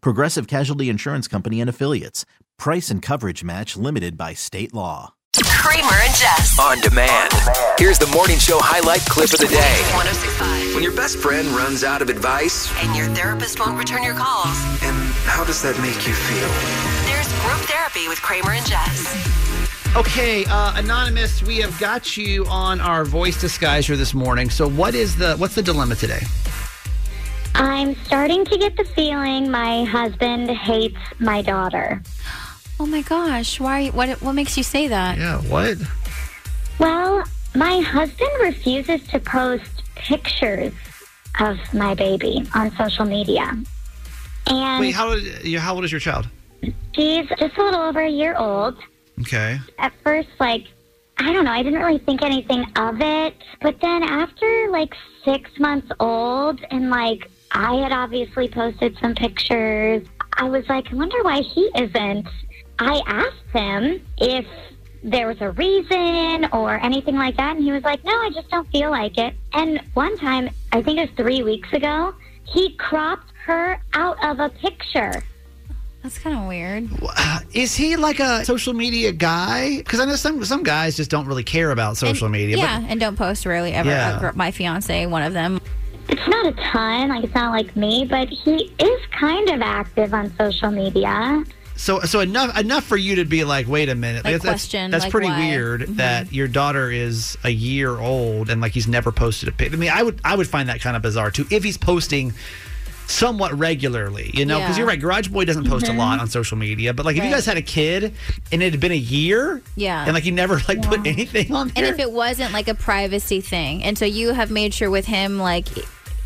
Progressive Casualty Insurance Company and Affiliates. Price and coverage match limited by state law. Kramer and Jess. On demand. Here's the morning show highlight clip of the day. 1065. When your best friend runs out of advice, And your therapist won't return your calls. and how does that make you feel? There's group therapy with Kramer and Jess. Okay, uh, anonymous, we have got you on our voice disguiser this morning. So, what is the what's the dilemma today? I'm starting to get the feeling my husband hates my daughter. Oh my gosh! Why? What? What makes you say that? Yeah, what? Well, my husband refuses to post pictures of my baby on social media. And Wait, how old, how old is your child? she's just a little over a year old. Okay. At first, like, I don't know, I didn't really think anything of it. But then after like six months old, and like, I had obviously posted some pictures, I was like, I wonder why he isn't. I asked him if there was a reason or anything like that, and he was like, No, I just don't feel like it. And one time, I think it was three weeks ago, he cropped her out of a picture. That's kind of weird. Is he like a social media guy? Because I know some some guys just don't really care about social And- media. Yeah, and don't post really ever. Yeah. Uh, my fiance, one of them. It's not a ton, like it's not like me, but he is kind of active on social media. So so enough enough for you to be like, wait a minute, Like, that's, question, That's like, pretty why? weird Mhm. that your daughter is a year old and like he's never posted a pic. I mean, I would I would find that kind of bizarre too if he's posting somewhat regularly, you know, because Yeah. Mm-hmm. you're right. Garage Boy doesn't post a lot on social media, but like if you guys had a kid and it had been a year, Yeah. and like you never like put anything on there, And if it wasn't like a privacy thing, and so you have made sure with him, like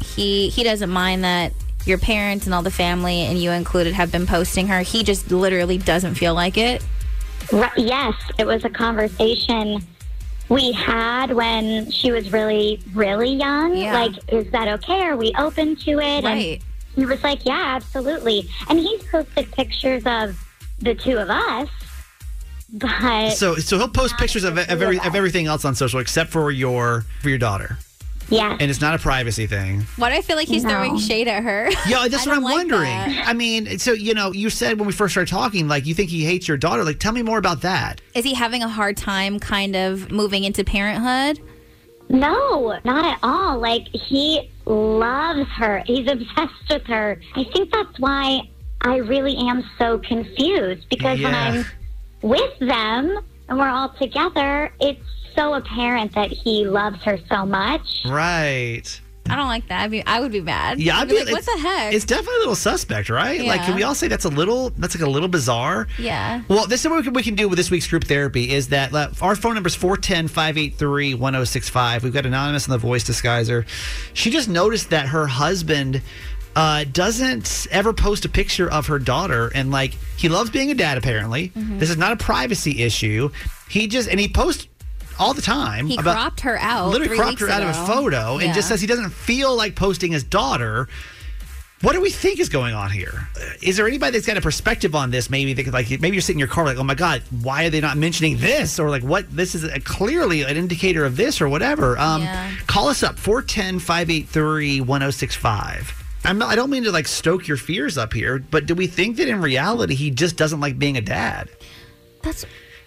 he he doesn't mind that your parents and all the family and you included have been posting her. He just literally doesn't feel like it. Right, yes, it was a conversation we had when she was really, really young. Yeah. Like, is that okay? Are we open to it? Right. And he was like, yeah, absolutely. And he's posted pictures of the two of us, but so so he'll post pictures of, of, every, of of everything else on social except for your for your daughter, yeah. and it's not a privacy thing. Why do I feel like he's No. throwing shade at her? Yeah, that's I what I'm like wondering. that. I mean, so you know, you said when we first started talking, like you think he hates your daughter. Like, tell me more about that. Is he having a hard time kind of moving into parenthood? No, not at all. Like he loves her. He's obsessed with her. I think that's why I really am so confused because when I'm with them and we're all together, it's so apparent that he loves her so much. Right. I don't like that. I mean, I would be mad. Yeah, I'd I'd be be- like, what the heck? It's definitely a little suspect, right? Like, can we all say that's a little? That's like a little bizarre. yeah. Well, this is what we can, we can do with this week's group therapy is that uh, our phone number is 410-583-1065. We've got Anonymous in the voice disguiser. She just noticed that her husband uh, doesn't ever post a picture of her daughter. And like, he loves being a dad, apparently. Mm-hmm. This is not a privacy issue. He just, and he posts all the time. He about, cropped her out. literally cropped her weeks out of a ago. photo and just says he doesn't feel like posting his daughter. What do we think is going on here? Uh, there anybody that's got a perspective on this? Maybe they could, like maybe you're sitting in your car like, oh my god, why are they not mentioning this? Or like, what? This is a, clearly an indicator of this or whatever. Um, Yeah. Call us up 410-583-1065. I'm not, I don't mean to like stoke your fears up here, but do we think that in reality he just doesn't like being a dad? That's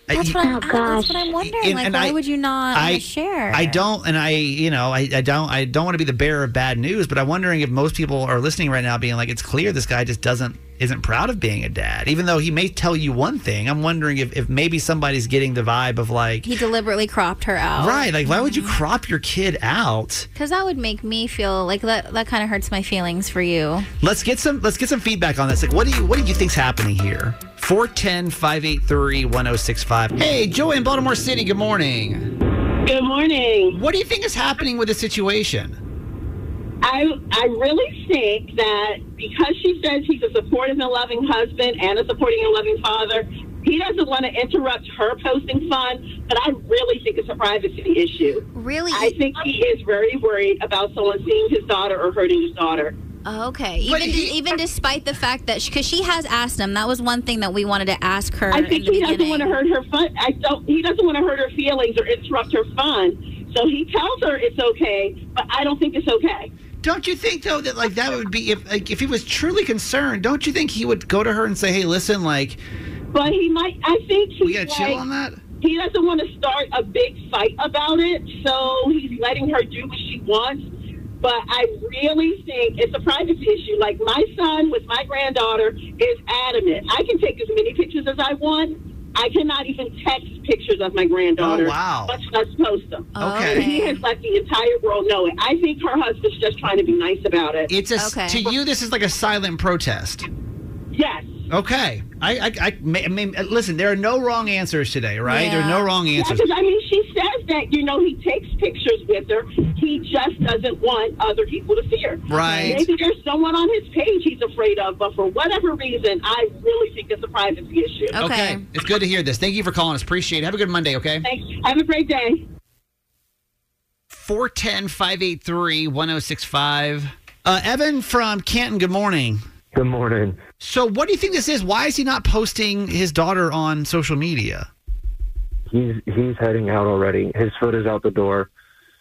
that's you- what, I'm, Oh, that's what I'm wondering. And- like, and why I- would you not I share? I don't, and I, you know, I, I don't, I don't want to be the bearer of bad news, but I'm wondering if most people are listening right now, being like, it's clear this guy just doesn't isn't proud of being a dad, even though he may tell you one thing. I'm wondering if, if maybe somebody's getting the vibe of like, He deliberately cropped her out. right, like why would you mm-hmm. crop your kid out? Because that would make me feel like that. That kind of hurts my feelings for you. Let's get some let's get some feedback on this. Like what do you what do you think's happening here? 410-583-1065. Hey, Joey in Baltimore City, good morning. Good morning. What do you think is happening with the situation? I I really think that because she says he's a supportive and loving husband and a supporting and loving father, he doesn't want to interrupt her posting fun. But I really think it's a privacy issue. Really? I think he is very worried about someone seeing his daughter or hurting his daughter. Oh, okay. Even he- even despite the fact that because she, has asked him, that was one thing that we wanted to ask her. I in think the he doesn't want to hurt her fun. I don't. He doesn't want to hurt her feelings or interrupt her fun. So he tells her it's okay, but I don't think it's okay. Don't you think though that like that would be if like, if he was truly concerned? Don't you think he would go to her and say, "Hey, listen, like But he might. I think he's we gotta chill on that." he doesn't want to start a big fight about it, so he's letting her do what she wants. But I really think it's a privacy issue. Like my son with my granddaughter is adamant. I can take as many pictures as I want. I cannot even text pictures of my granddaughter. Oh, wow. Much less post them. Okay. He has let the entire world know it. I think her husband's just trying to be nice about it. It's a Okay. to you. This is like a silent protest. yes. Okay, I I, I, I mean, listen. There are no wrong answers today, right? There are no Yeah. wrong Yeah, answers. because I mean, she says that you know he takes pictures with her. He just doesn't want other people to see her. Right. Maybe there's someone on his page he's afraid of, but for whatever reason, I really think it's a privacy issue. Okay. it's good to hear this. Thank you for calling us. Appreciate it. Have a good Monday. Okay. Thanks. Have a great day. 410-583-1065. Uh, Evan from Canton. Good morning. Good morning. So, what do you think this is? Why is he not posting his daughter on social media? He's he's heading out already. His foot is out the door.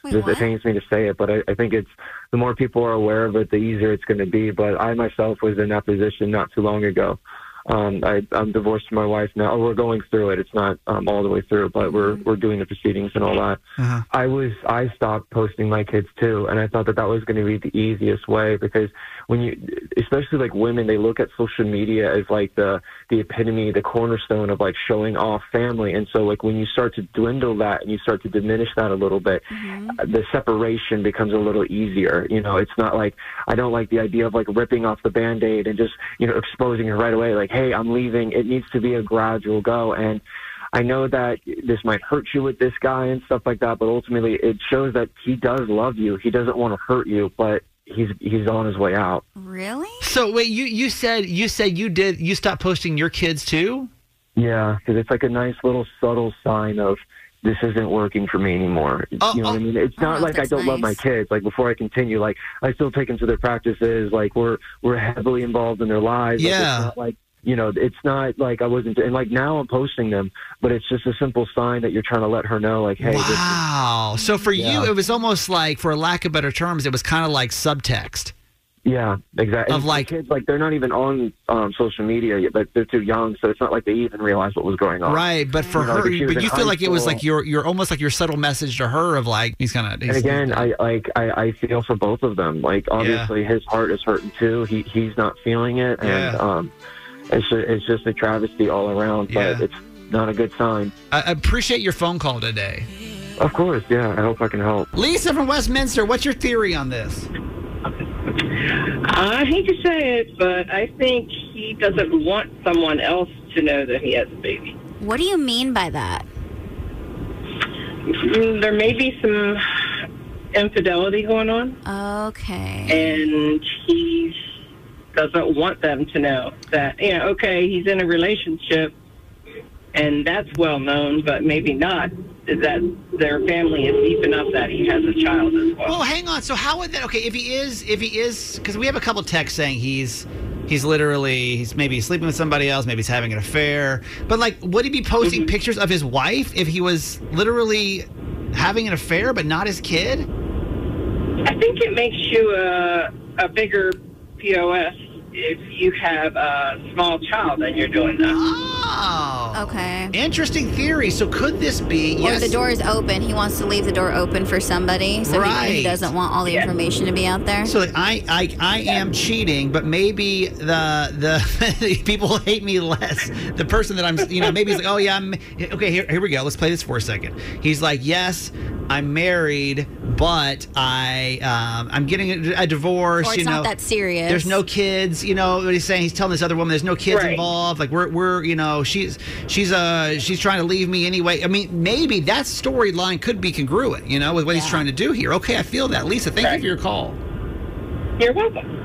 Wait, Just, what? it pains me to say it, but I, I think it's the more people are aware of it, the easier it's going to be. But I myself was in that position not too long ago. Um, I, I'm divorced from my wife now. We're going through it. It's not um, all the way through, but we're we're doing the proceedings and all that. Uh-huh. I was I stopped posting my kids too, and I thought that that was going to be the easiest way because when you, especially like women, they look at social media as like the the epitome, the cornerstone of like showing off family, and so like when you start to dwindle that and you start to diminish that a little bit, uh, the separation becomes a little easier. You know, it's not like I don't like the idea of like ripping off the band aid and just you know exposing it right away. Like, hey, I'm leaving. It needs to be a gradual go and. I know that this might hurt you with this guy and stuff like that, but ultimately it shows that he does love you. He doesn't want to hurt you, but he's he's on his way out. Really? So, wait, you you said you said you did you stopped posting your kids too? Yeah, because it's like a nice little subtle sign of this isn't working for me anymore. Oh, you know what I oh. mean? It's not Oh, like I don't love my kids. Like before I continue, like I still take them to their practices. Like we're we're heavily involved in their lives. Like, Yeah. it's not like you know, it's not like I wasn't. And like now I'm posting them, but it's just a simple sign that you're trying to let her know, like, hey, this is Wow. So for you, it was almost like, for lack of better terms, it was kind of like subtext. Yeah, exactly. Of like- kids, like they're not even on um, social media yet, but they're too young, so it's not like they even realize what was going on. Right, but for You her, she but you feel like it was school- like your, your almost like your subtle message to her of like he's gonna. And again, I like I, I feel for both of them. Like obviously, his heart is hurting too. He he's not feeling it, and Yeah. um, it's just, it's just a travesty all around. But Yeah. it's not a good sign. I I appreciate your phone call today, Of course, yeah. I hope I can help. Lisa from Westminster. What's your theory on this? I hate to say it, but I think he doesn't want someone else to know that he has a baby. What do you mean by that? Mm, There may be some infidelity going on, Okay. and he doesn't want them to know that, you know, okay, he's in a relationship, and that's well known, but maybe not that their family is deep enough that he has a child as well. Well, hang on. So how would that? Okay, if he is, if he is, because we have a couple texts saying he's he's literally he's maybe sleeping with somebody else, maybe he's having an affair. But like, would he be posting mm-hmm. pictures of his wife if he was literally having an affair but not his kid? I think it makes you a, a bigger POS if you have a small child and you're doing that. Oh. Okay. Interesting theory. So could this be? Or Yes. the door is open. He wants to leave the door open for somebody, so he- he, doesn't want all the information to be out there. So like, I, I I am cheating, but maybe the the people hate me less. The person that I'm, you know, maybe he's like, oh yeah, I'm okay. Here, here we go. Let's play this for a second. He's like, yes, I'm married, but I um, I'm getting a, a divorce. Or it's you know, not that serious. There's no kids. You know what he's saying? He's telling this other woman there's no kids Right. involved. Like we're we're you know she's she's uh she's trying to leave me anyway. I mean maybe that storyline could be congruent. You know with what he's trying to do here. Okay, I feel that. Lisa, thank you for your call. You're welcome.